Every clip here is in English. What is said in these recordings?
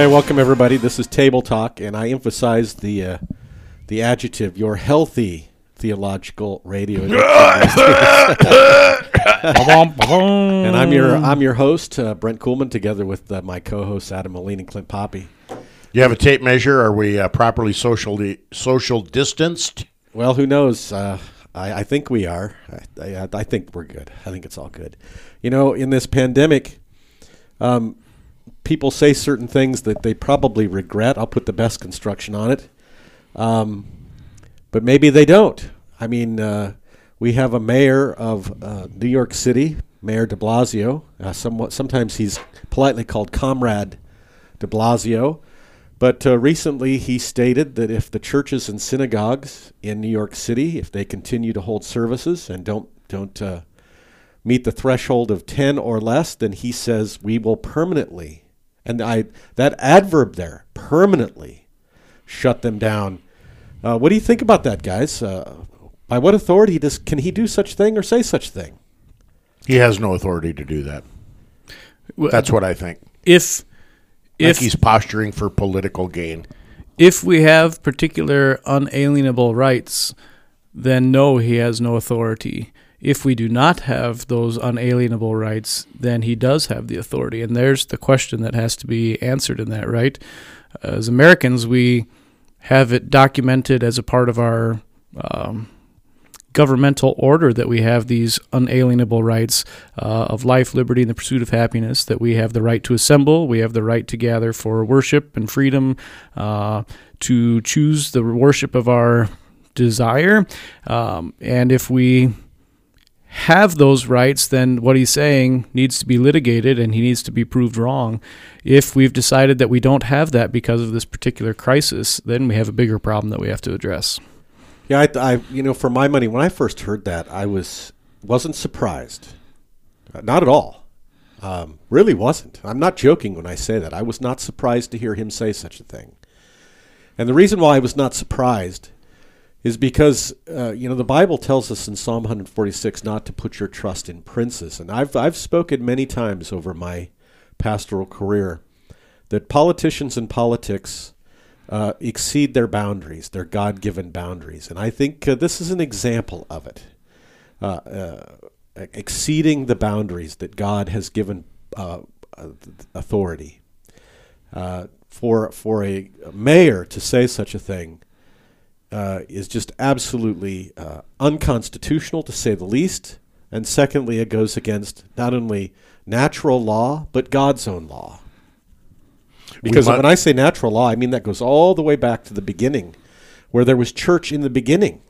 Hey, welcome everybody. This is Table Talk, and I emphasize the uh, the adjective "your healthy theological radio." and I'm your I'm your host, uh, Brent Kuhlman, together with uh, my co-hosts Adam Moline and Clint Poppe. You have a tape measure? Are we uh, properly socially social distanced? Well, who knows? Uh, I, I think we are. I, I, I think we're good. I think it's all good. You know, in this pandemic, um, people say certain things that they probably regret. I'll put the best construction on it. Um, but maybe they don't. I mean, uh, we have a mayor of uh, New York City, Mayor de Blasio. Uh, somewhat, sometimes he's politely called Comrade de Blasio. But uh, recently he stated that if the churches and synagogues in New York City, if they continue to hold services and don't, don't uh, meet the threshold of 10 or less, then he says we will permanently and I that adverb there, permanently, shut them down. Uh, what do you think about that, guys? Uh, by what authority does can he do such thing or say such thing? He has no authority to do that. That's what I think. If Like if he's posturing for political gain. if we have particular unalienable rights, then no, he has no authority. If we do not have those unalienable rights, then he does have the authority. And there's the question that has to be answered in that, right? As Americans, we have it documented as a part of our um, governmental order that we have these unalienable rights uh, of life, liberty, and the pursuit of happiness, that we have the right to assemble, we have the right to gather for worship and freedom, uh, to choose the worship of our desire. Um, and if we have those rights, then what he's saying needs to be litigated and he needs to be proved wrong. If we've decided that we don't have that because of this particular crisis, then we have a bigger problem that we have to address. Yeah, I, I you know, for my money, when I first heard that, I was wasn't surprised, Uh, not at all. Um, really wasn't. I'm not joking when I say that. I was not surprised to hear him say such a thing. And the reason why I was not surprised is because uh, you know the Bible tells us in Psalm 146 not to put your trust in princes, and I've I've spoken many times over my pastoral career that politicians and politics uh, exceed their boundaries, their God-given boundaries, and I think uh, this is an example of it, uh, uh, exceeding the boundaries that God has given uh, authority. For for a mayor to say such a thing uh, is just absolutely uh, unconstitutional, to say the least. And secondly, it goes against not only natural law but God's own law. Because might- when I say natural law, I mean that goes all the way back to the beginning, where there was church in the beginning.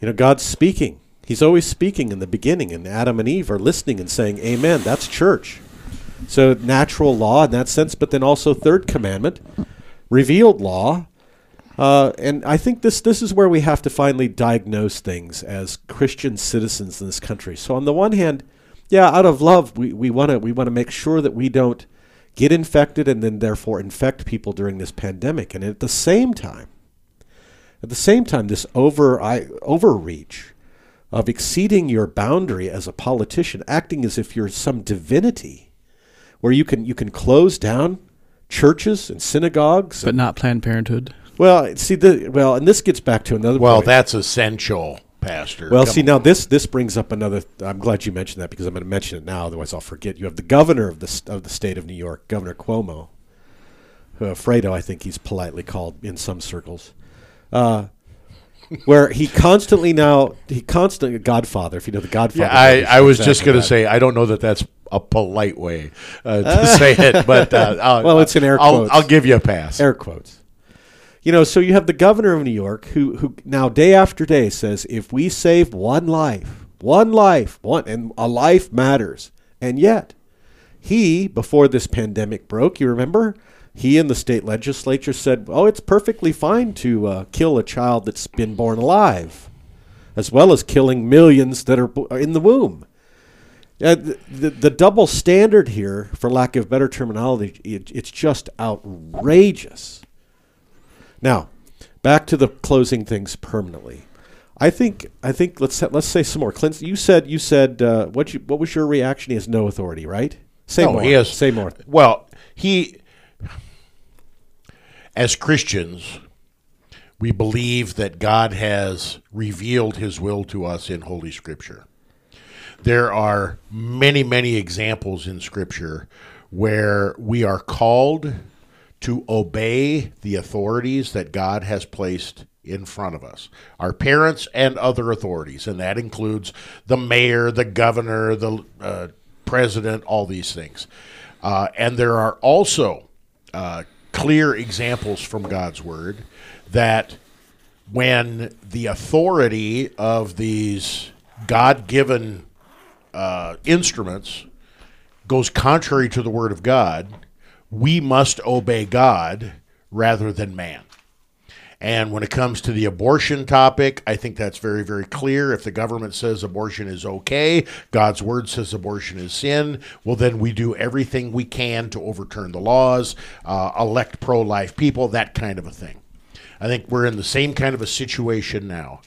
You know, God's speaking. He's always speaking in the beginning, and Adam and Eve are listening and saying, Amen. That's church. So natural law in that sense, but then also third commandment, revealed law. Uh, and I think this this is where we have to finally diagnose things as Christian citizens in this country. So on the one hand, yeah, out of love, we we want to we want to make sure that we don't get infected and then therefore infect people during this pandemic. And at the same time, at the same time, this over I, overreach of exceeding your boundary as a politician, acting as if you're some divinity, where you can you can close down churches and synagogues. But not Planned Parenthood. Well, see the well, and this gets back to another. Well, point. that's essential, Pastor. Well, Come see on. now this this brings up another. I'm glad you mentioned that because I'm going to mention it now. Otherwise, I'll forget. You have the governor of the of the state of New York, Governor Cuomo, uh, Fredo, I think he's politely called in some circles, uh, where he constantly now he constantly Godfather. If you know the Godfather, Yeah, I, I was just going to say, I don't know that that's a polite way uh, to say it, but uh, I'll, Well, it's in air I'll, quotes. I'll give you a pass. air quotes. You know, so you have the governor of New York who who now day after day says if we save one life, one life, one and a life matters. And yet, he before this pandemic broke, you remember, he and the state legislature said, "Oh, it's perfectly fine to uh, kill a child that's been born alive, as well as killing millions that are in the womb." Uh, the, the, the double standard here, for lack of better terminology, it, it's just outrageous. Now, back to the closing things permanently. I think I think let's let's say some more. Clint, you said you said uh, what you what was your reaction? He has no authority, right? Say No, more. he has- Say more. Well, he as Christians, we believe that God has revealed his will to us in Holy Scripture. There are many, many examples in Scripture where we are called to obey the authorities that God has placed in front of us our parents and other authorities, and that includes the mayor, the governor, the uh, president, all these things. Uh, and there are also uh, clear examples from God's word that when the authority of these God given uh, instruments goes contrary to the word of God, we must obey God rather than man. And when it comes to the abortion topic, I think that's very, very clear. If the government says abortion is okay, God's word says abortion is sin, well, then we do everything we can to overturn the laws, uh, elect pro life people, that kind of a thing. I think we're in the same kind of a situation now.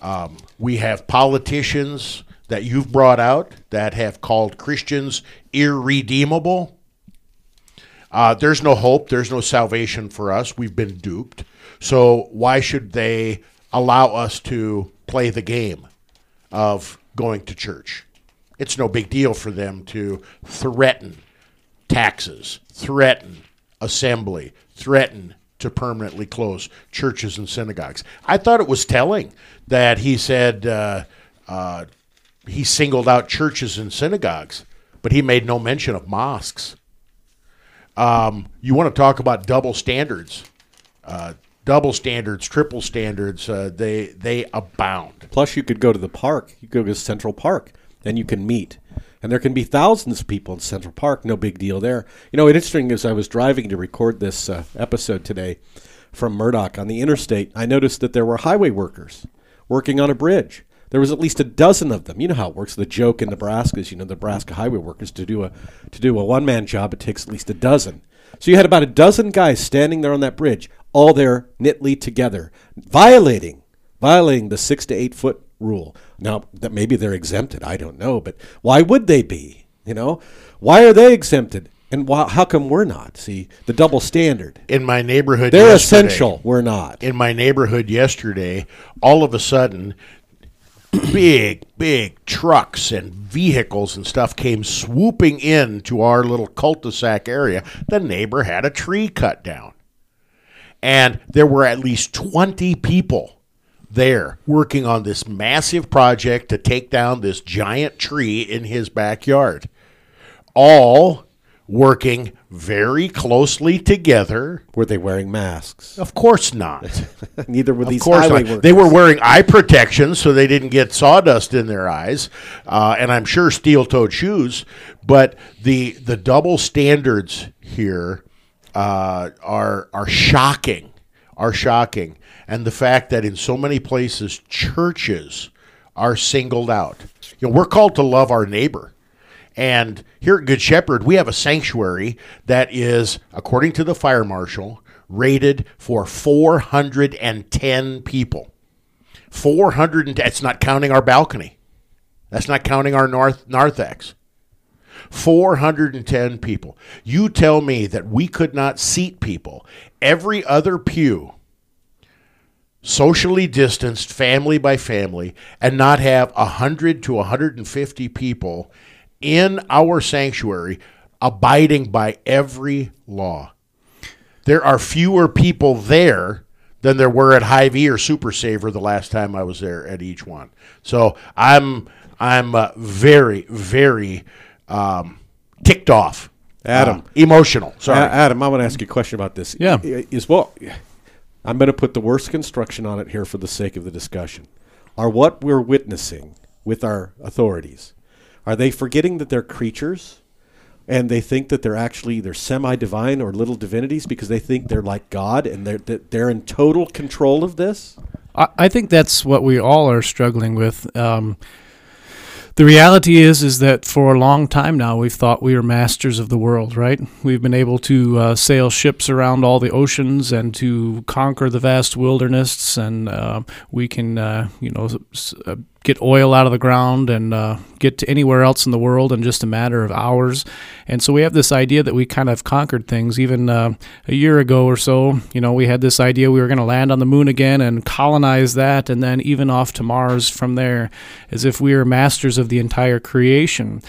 Um, we have politicians that you've brought out that have called Christians irredeemable. Uh, there's no hope. There's no salvation for us. We've been duped. So why should they allow us to play the game of going to church? It's no big deal for them to threaten taxes, threaten assembly, threaten to permanently close churches and synagogues. I thought it was telling that he said uh, uh, he singled out churches and synagogues, but he made no mention of mosques. Um, you want to talk about double standards? Uh, double standards, triple standards. Uh, they they abound. Plus, you could go to the park. You go to Central Park, and you can meet. And there can be thousands of people in Central Park. No big deal there. You know, it's interesting as I was driving to record this uh, episode today from Murdock on the interstate, I noticed that there were highway workers working on a bridge. There was at least a dozen of them. You know how it works. The joke in Nebraska is, you know, Nebraska highway workers to do a to do a one man job, it takes at least a dozen. So you had about a dozen guys standing there on that bridge, all there knitly together, violating violating the six to eight foot rule. Now that maybe they're exempted, I don't know, but why would they be? You know, why are they exempted? And why, how come we're not? See the double standard. In my neighborhood, They're essential. We're not. in my neighborhood yesterday, all of a sudden, big, big trucks and vehicles and stuff came swooping in to our little cul-de-sac area. The neighbor had a tree cut down. And there were at least 20 people there working on this massive project to take down this giant tree in his backyard. All working very closely together. Were they wearing masks? Of course not. Neither were Of these course highway not. workers. They were wearing eye protection so they didn't get sawdust in their eyes, uh, and I'm sure steel-toed shoes. But the the double standards here uh, are are shocking, are shocking, and the fact that in so many places churches are singled out. You know, we're called to love our neighbor. And here at Good Shepherd, we have a sanctuary that is, according to the fire marshal, rated for 410 people. 400 and that's not counting our balcony. That's not counting our north narthex. 410 people. You tell me that we could not seat people. Every other pew socially distanced family by family and not have 100 to 150 people in our sanctuary abiding by every law. There are fewer people there than there were at Hy-Vee or Super Saver the last time I was there at each one. So I'm I'm uh, very very um, ticked off, Adam. Uh, emotional. Sorry, A- Adam, I want to ask you a question about this. Yeah. Is well, I'm going to put the worst construction on it here for the sake of the discussion. Are what we're witnessing with our authorities, are they forgetting that they're creatures? And they think that they're actually either semi-divine or little divinities because they think they're like God and they're that they're in total control of this. I, I think that's what we all are struggling with. Um, the reality is, is that for a long time now, we've thought we were masters of the world. Right? We've been able to uh, sail ships around all the oceans and to conquer the vast wilderness, and uh, we can, uh, you know, s- uh, get oil out of the ground and uh, get to anywhere else in the world in just a matter of hours. And so we have this idea that we kind of conquered things. Even uh, a year ago or so, you know, we had this idea we were going to land on the moon again and colonize that, and then even off to Mars from there, as if we were masters of the entire creation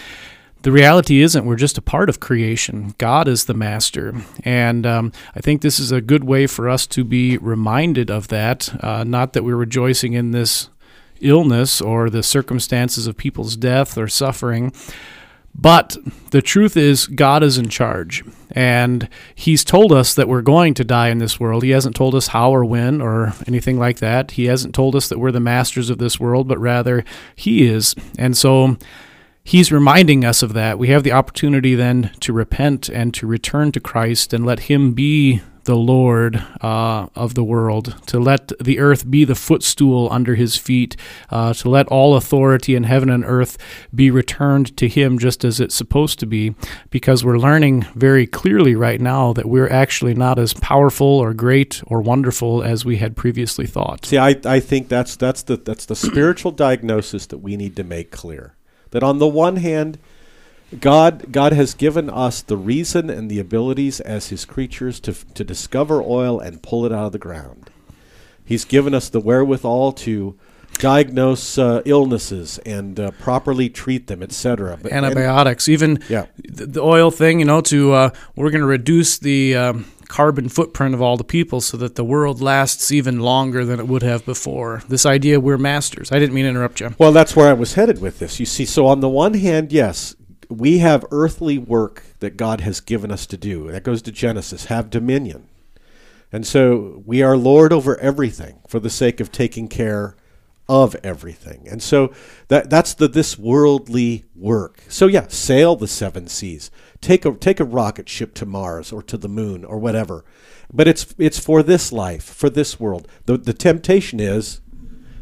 the reality isn't we're just a part of creation god is the master and um, i think this is a good way for us to be reminded of that uh, not that we're rejoicing in this illness or the circumstances of people's death or suffering but the truth is, God is in charge. And He's told us that we're going to die in this world. He hasn't told us how or when or anything like that. He hasn't told us that we're the masters of this world, but rather He is. And so He's reminding us of that. We have the opportunity then to repent and to return to Christ and let Him be the Lord uh, of the world, to let the earth be the footstool under his feet, uh, to let all authority in heaven and earth be returned to him just as it's supposed to be, because we're learning very clearly right now that we're actually not as powerful or great or wonderful as we had previously thought. See, I, I think that's that's the that's the spiritual diagnosis that we need to make clear. That on the one hand, God, God has given us the reason and the abilities as His creatures to, to discover oil and pull it out of the ground. He's given us the wherewithal to diagnose uh, illnesses and uh, properly treat them, etc. Antibiotics, even yeah. the, the, oil thing. You know, to uh, we're going to reduce the um, carbon footprint of all the people so that the world lasts even longer than it would have before. This idea we're masters. I didn't mean to interrupt you. Well, that's where I was headed with this. You see, so on the one hand, yes, we have earthly work that God has given us to do. That goes to Genesis have dominion. And so we are Lord over everything for the sake of taking care of everything. And so that that's the this worldly work. So yeah, sail the seven seas. Take a take a rocket ship to Mars or to the moon or whatever. But it's it's for this life, for this world. The the temptation is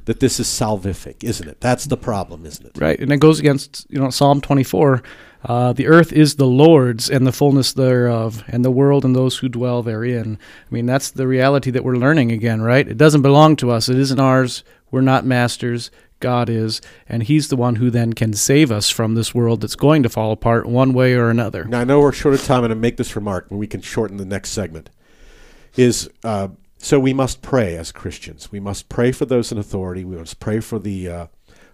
that this is salvific, isn't it? That's the problem, isn't it? Right, and it goes against you know Psalm 24. Uh, the earth is the Lord's and the fullness thereof, and the world and those who dwell therein. I mean, that's the reality that we're learning again, right? It doesn't belong to us. It isn't ours. We're not masters. God is, and He's the one who then can save us from this world that's going to fall apart one way or another. Now, I know we're short of time, and I make this remark, but we can shorten the next segment. Is uh, so we must pray as Christians. We must pray for those in authority. We must pray for the uh,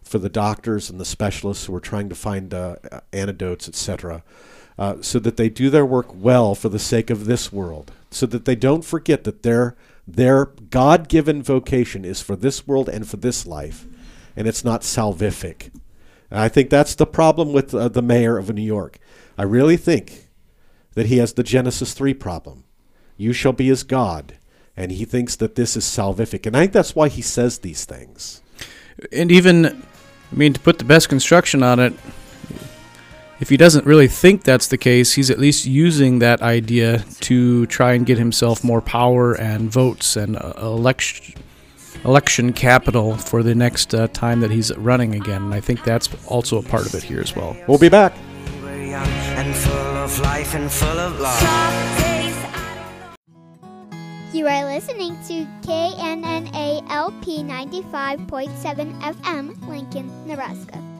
for the doctors and the specialists who are trying to find uh, antidotes, etc., uh, so that they do their work well for the sake of this world, so that they don't forget that their their God-given vocation is for this world and for this life, and it's not salvific. And I think that's the problem with uh, the mayor of New York. I really think that he has the Genesis three problem. You shall be as God and he thinks that this is salvific. And I think that's why he says these things. And even, I mean, to put the best construction on it, if he doesn't really think that's the case, he's at least using that idea to try and get himself more power and votes and uh, election election capital for the next uh, time that he's running again. And I think that's also a part of it here as well. We'll be back. You are listening to KNNALP 95.7 FM, Lincoln, Nebraska.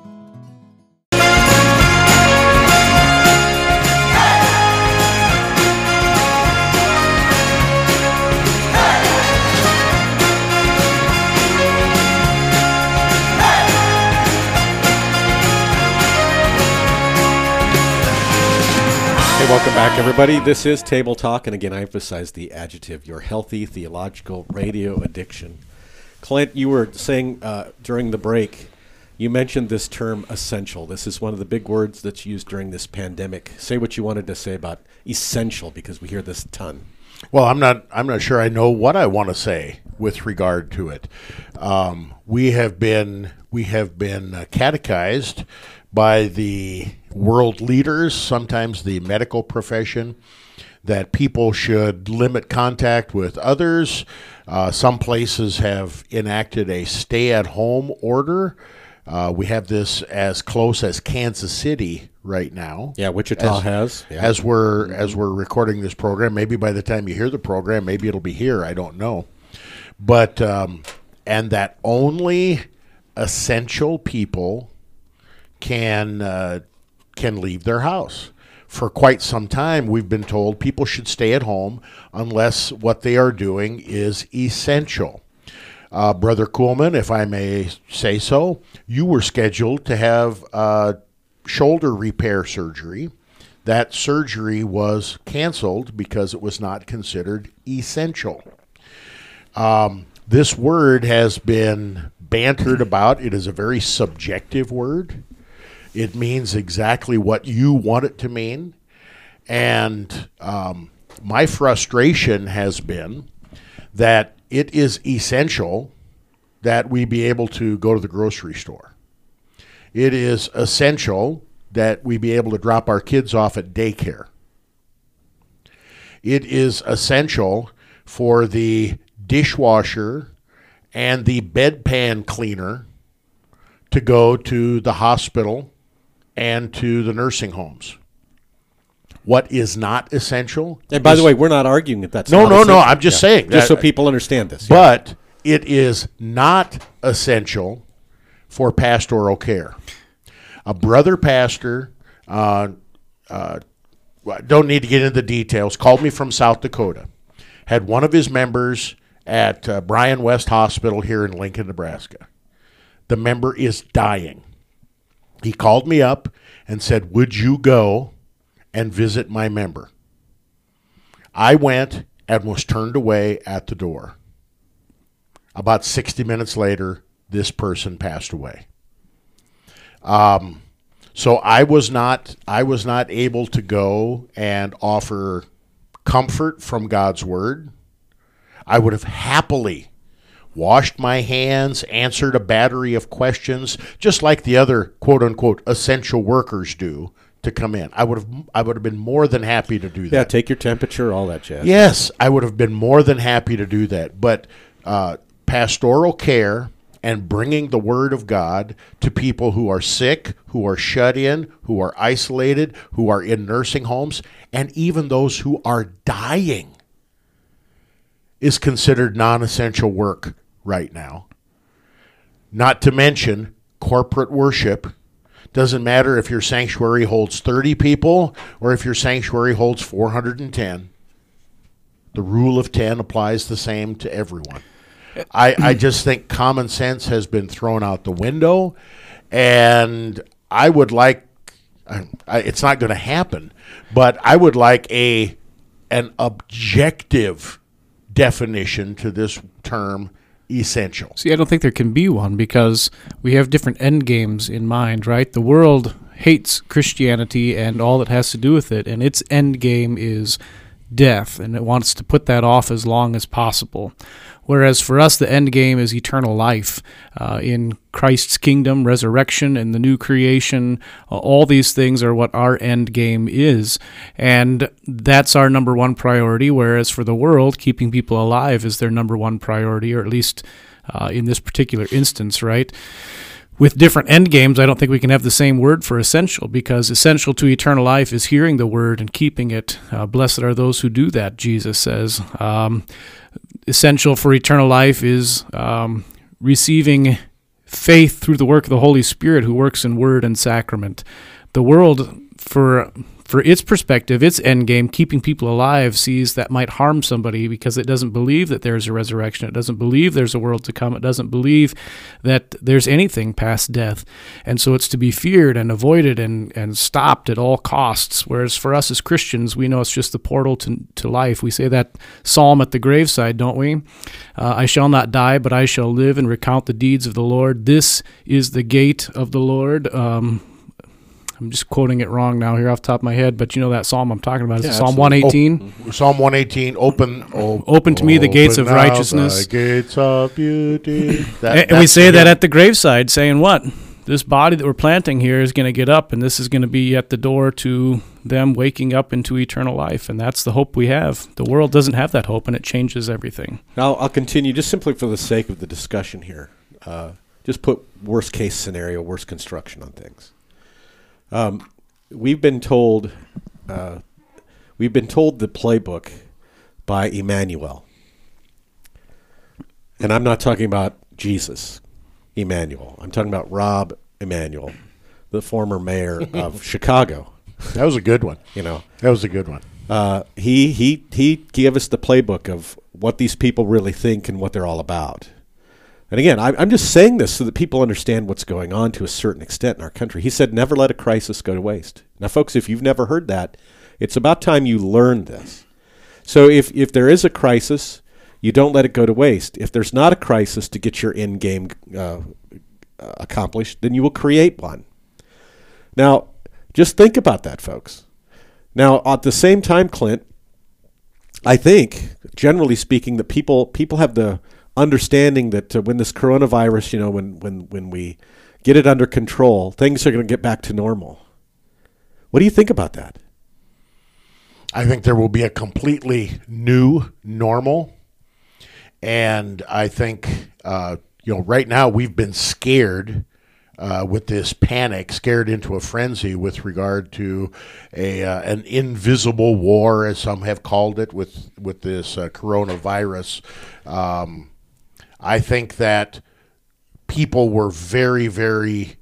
Hey, welcome back, everybody. This is Table Talk, and again, I emphasize the adjective your healthy theological radio addiction. Clint, you were saying uh, during the break, you mentioned this term essential. This is one of the big words that's used during this pandemic. Say what you wanted to say about essential, because we hear this a ton. Well, I'm not. I'm not sure I know what I want to say with regard to it. Um, we have been we have been uh, catechized by the world leaders, sometimes the medical profession, that people should limit contact with others. Uh, some places have enacted a stay at home order. Uh, we have this as close as Kansas City right now. Yeah, Wichita as, has. Yeah. As we're as we're recording this program, maybe by the time you hear the program, maybe it'll be here. I don't know, but um, and that only essential people can uh, can leave their house. For quite some time, we've been told people should stay at home unless what they are doing is essential. Uh, Brother Kuhlman, if I may say so, you were scheduled to have uh, shoulder repair surgery. That surgery was canceled because it was not considered essential. Um, this word has been bantered about. It is a very subjective word. It means exactly what you want it to mean. And um, my frustration has been that it is essential that we be able to go to the grocery store. It is essential that we be able to drop our kids off at daycare. It is essential for the dishwasher and the bedpan cleaner to go to the hospital and to the nursing homes. What is not essential? And by the way, we're not arguing that that's No, no, no. I'm just saying just so people understand this. but it is not essential for pastoral care. A brother pastor, uh, uh, don't need to get into the details, called me from South Dakota, had one of his members at uh, Bryan West Hospital here in Lincoln, Nebraska. The member is dying. He called me up and said, Would you go and visit my member? I went and was turned away at the door. About 60 minutes later, this person passed away. Um, so I was not I was not able to go and offer comfort from God's word. I would have happily washed my hands, answered a battery of questions, just like the other quote unquote essential workers do to come in. I would have I would have been more than happy to do that. Yeah, take your temperature, all that jazz. Yes, I would have been more than happy to do that. But uh, pastoral care and bringing the word of God to people who are sick, who are shut in, who are isolated, who are in nursing homes, and even those who are dying is considered non essential work right now. Not to mention corporate worship. Doesn't matter if your sanctuary holds 30 people or if your sanctuary holds 410. The rule of 10 applies the same to everyone. I, I just think common sense has been thrown out the window. And I would like, I, I- it's not going to happen, but I would like a an objective definition to this term essential. See, I don't think there can be one because we have different end games in mind, right? The world hates Christianity and all that has to do with it, and its end game is death, and it wants to put that off as long as possible. Whereas for us, the end game is eternal life uh, in Christ's kingdom, resurrection, and the new creation. Uh, all these things are what our end game is. And that's our number one priority. Whereas for the world, keeping people alive is their number one priority, or at least uh, in this particular instance, right? with different end games, I don't think we can have the same word for essential because essential to eternal life is hearing the word and keeping it. Uh, blessed are those who do that, Jesus says. Um, essential for eternal life is um, receiving faith through the work of the Holy Spirit who works in word and sacrament. The world, for for its perspective, its end game, keeping people alive, sees that might harm somebody because it doesn't believe that there's a resurrection. It doesn't believe there's a world to come. It doesn't believe that there's anything past death. And so it's to be feared and avoided and, and stopped at all costs. Whereas for us as Christians, we know it's just the portal to, to life. We say that psalm at the graveside, don't we? Uh, I shall not die, but I shall live and recount the deeds of the Lord. This is the gate of the Lord. Um, I'm just quoting it wrong now here off the top of my head, but you know that psalm I'm talking about. It's Yeah, Psalm absolutely. 118. Psalm 118, open, oh, Open to me the gates of open now righteousness. the gates of beauty. That- and, and we that's say that hymn. at the graveside, saying what? This body that we're planting here is going to get up, and this is going to be at the door to them waking up into eternal life. And that's the hope we have. The world doesn't have that hope, and it changes everything. Now I'll continue just simply for the sake of the discussion here. Uh, just put worst case scenario, worst construction on things. Um, we've been told, uh, we've been told the playbook by Emmanuel, and I'm not talking about Jesus. Emmanuel. I'm talking about Rahm Emanuel, the former mayor of Chicago. That was a good one. You know, That was a good one. uh, he he he gave us the playbook of what these people really think and what they're all about. And again, I, I'm just saying this so that people understand what's going on to a certain extent in our country. He said, "Never let a crisis go to waste." Now, folks, if you've never heard that, it's about time you learn this. So, if if there is a crisis, you don't let it go to waste. If there's not a crisis to get your end game uh, accomplished, then you will create one. Now, just think about that, folks. Now, at the same time, Clint, I think, generally speaking, that people people have the understanding that uh, when this coronavirus, you know, when when when we get it under control, things are going to get back to normal. What do you think about that? I think there will be a completely new normal. And I think, uh, you know, right now we've been scared uh, with this panic, scared into a frenzy with regard to a uh, an invisible war, as some have called it, with with this uh, coronavirus. Um, I think that people were very, very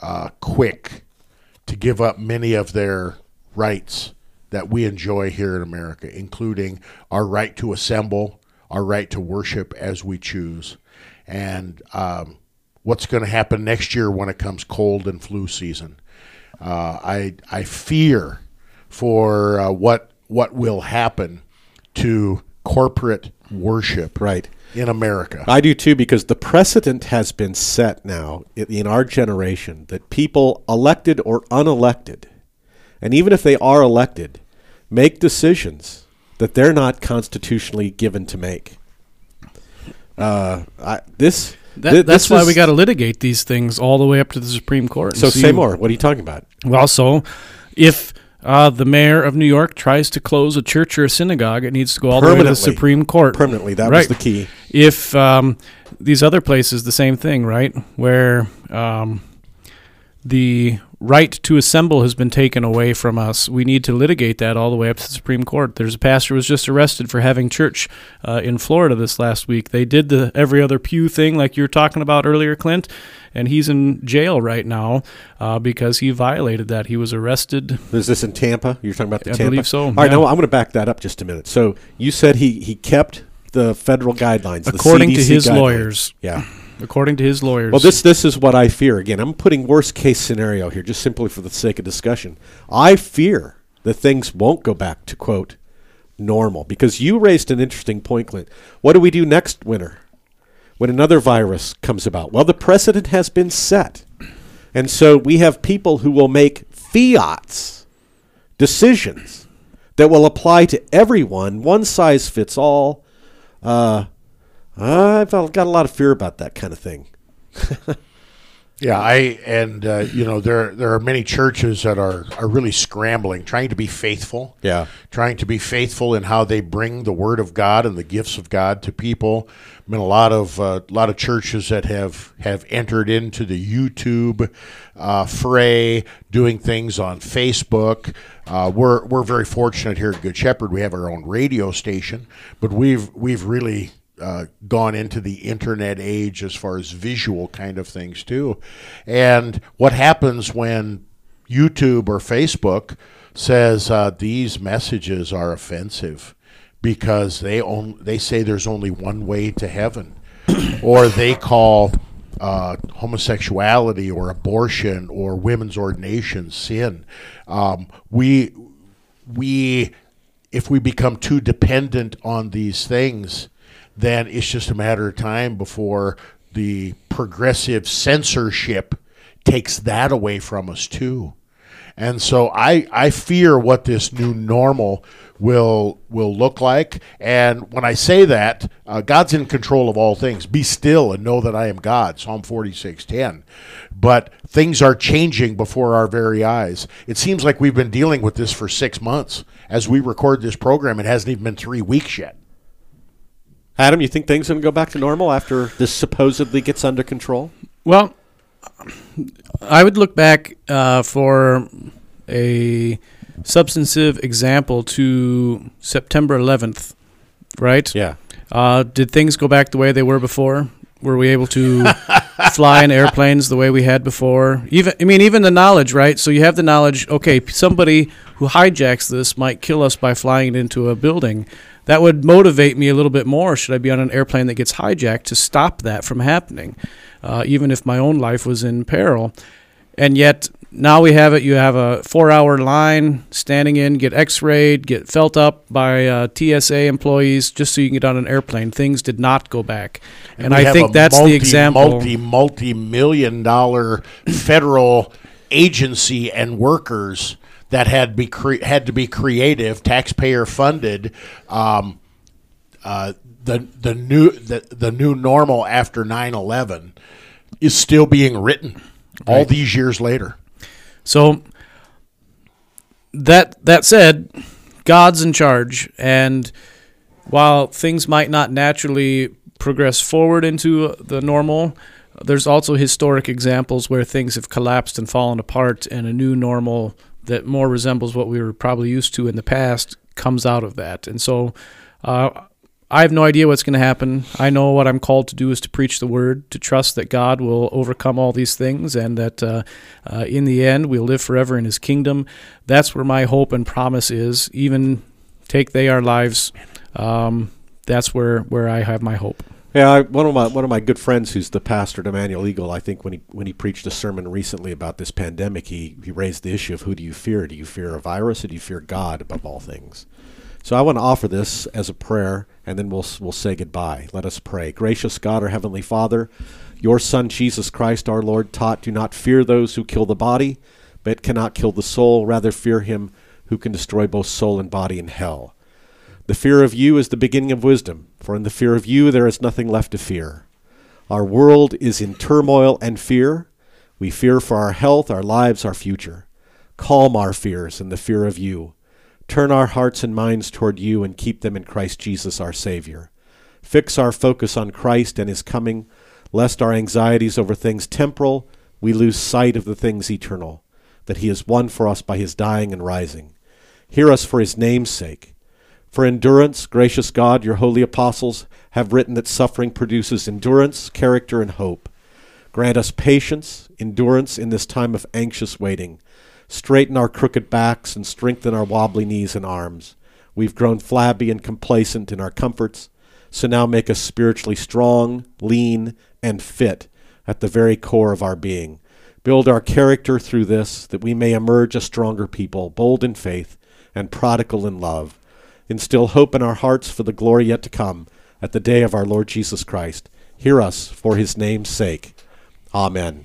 uh, quick to give up many of their rights that we enjoy here in America, including our right to assemble, our right to worship as we choose, and um, what's going to happen next year when it comes cold and flu season. Uh, I I fear for uh, what what will happen to corporate worship Right. In America. I do too, because the precedent has been set now in, in our generation that people, elected or unelected, and even if they are elected, make decisions that they're not constitutionally given to make. Uh, I, this That, thi- that's this why is- we got to litigate these things all the way up to the Supreme Court. and So see- say more. What are you talking about? Well, so if uh, the mayor of New York tries to close a church or a synagogue, it needs to go all the way to the Supreme Court. Permanently, that was the key. If um, these other places, the same thing, right? Where um, the right to assemble has been taken away from us. We need to litigate that all the way up to the Supreme Court. There's a pastor who was just arrested for having church uh, in Florida this last week. They did the every other pew thing, like you were talking about earlier, Clint, and he's in jail right now uh, because he violated that. He was arrested. Is this in Tampa? You're talking about the I Tampa? I believe so, All right, yeah. now I'm going to back that up just a minute. So you said he, he kept the federal guidelines, the According to his guidelines. lawyers. Yeah. According to his lawyers. Well, this this is what I fear. Again, I'm putting worst case scenario here, just simply for the sake of discussion. I fear that things won't go back to quote normal because you raised an interesting point, Clint. What do we do next winter when another virus comes about? Well, the precedent has been set, and so we have people who will make fiats decisions that will apply to everyone, one size fits all. Uh, I've got a lot of fear about that kind of thing. Yeah, I and uh, you know there there are many churches that are are really scrambling, trying to be faithful. Yeah. trying to be faithful in how they bring the word of God and the gifts of God to people. I mean, a lot of uh, a lot of churches that have have entered into the YouTube uh, fray, doing things on Facebook. Uh, we're we're very fortunate here at Good Shepherd. We have our own radio station, but we've we've really uh, gone into the internet age as far as visual kind of things too. And what happens when YouTube or Facebook says uh, these messages are offensive because they own, they say there's only one way to heaven, or they call uh, homosexuality or abortion or women's ordination sin. Um, we we if we become too dependent on these things, then it's just a matter of time before the progressive censorship takes that away from us too. And so I, I fear what this new normal will will look like. And when I say that, uh, God's in control of all things. Be still and know that I am God. Psalm forty six ten. But things are changing before our very eyes. It seems like we've been dealing with this for six months. As we record this program, it hasn't even been three weeks yet. Adam, you think things are going to go back to normal after this supposedly gets under control? Well, I would look back uh, for a substantive example to September 11th, right? Yeah. Uh, did things go back the way they were before? Were we able to fly in airplanes the way we had before? Even I mean, even the knowledge, right? So you have the knowledge. Okay, somebody who hijacks this might kill us by flying it into a building. That would motivate me a little bit more. Should I be on an airplane that gets hijacked to stop that from happening, uh, even if my own life was in peril? And yet now we have it. You have a four-hour line standing in, get X-rayed, get felt up by uh, TSA employees just so you can get on an airplane. Things did not go back, and, we I think that's multi, the example. Multi, multi million dollar federal agency and workers that had be cre- had to be creative, taxpayer funded. Um, uh, the the new the, the new normal after 9-11 is still being written all these years later. So that that said, God's in charge, and while things might not naturally progress forward into the normal, there's also historic examples where things have collapsed and fallen apart, and a new normal that more resembles what we were probably used to in the past comes out of that. And so, uh, I have no idea what's going to happen. I know what I'm called to do is to preach the word, to trust that God will overcome all these things, and that uh, uh, in the end we'll live forever in His kingdom. That's where my hope and promise is. Even take they our lives, um, that's where where I have my hope. Yeah, I, one of my one of my good friends, who's the pastor at Emmanuel Eagle, I think when he when he preached a sermon recently about this pandemic, he he raised the issue of who do you fear? Do you fear a virus, or do you fear God above all things? So I want to offer this as a prayer, and then we'll we'll say goodbye. Let us pray. Gracious God, our heavenly Father, your Son Jesus Christ, our Lord, taught, "Do not fear those who kill the body, but cannot kill the soul. Rather fear him who can destroy both soul and body in hell." The fear of you is the beginning of wisdom, for in the fear of you there is nothing left to fear. Our world is in turmoil and fear. We fear for our health, our lives, our future. Calm our fears in the fear of you. Turn our hearts and minds toward you and keep them in Christ Jesus our Savior. Fix our focus on Christ and his coming, lest our anxieties over things temporal we lose sight of the things eternal, that he has won for us by his dying and rising. Hear us for his name's sake. For endurance, gracious God, your holy apostles have written that suffering produces endurance, character, and hope. Grant us patience, endurance in this time of anxious waiting. Straighten our crooked backs and strengthen our wobbly knees and arms. We've grown flabby and complacent in our comforts, so now make us spiritually strong, lean, and fit at the very core of our being. Build our character through this, that we may emerge a stronger people, bold in faith and prodigal in love. Instill hope in our hearts for the glory yet to come at the day of our Lord Jesus Christ. Hear us for his name's sake. Amen.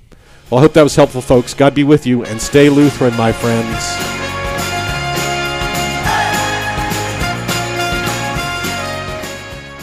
Well, I hope that was helpful, folks. God be with you, and stay Lutheran, my friends.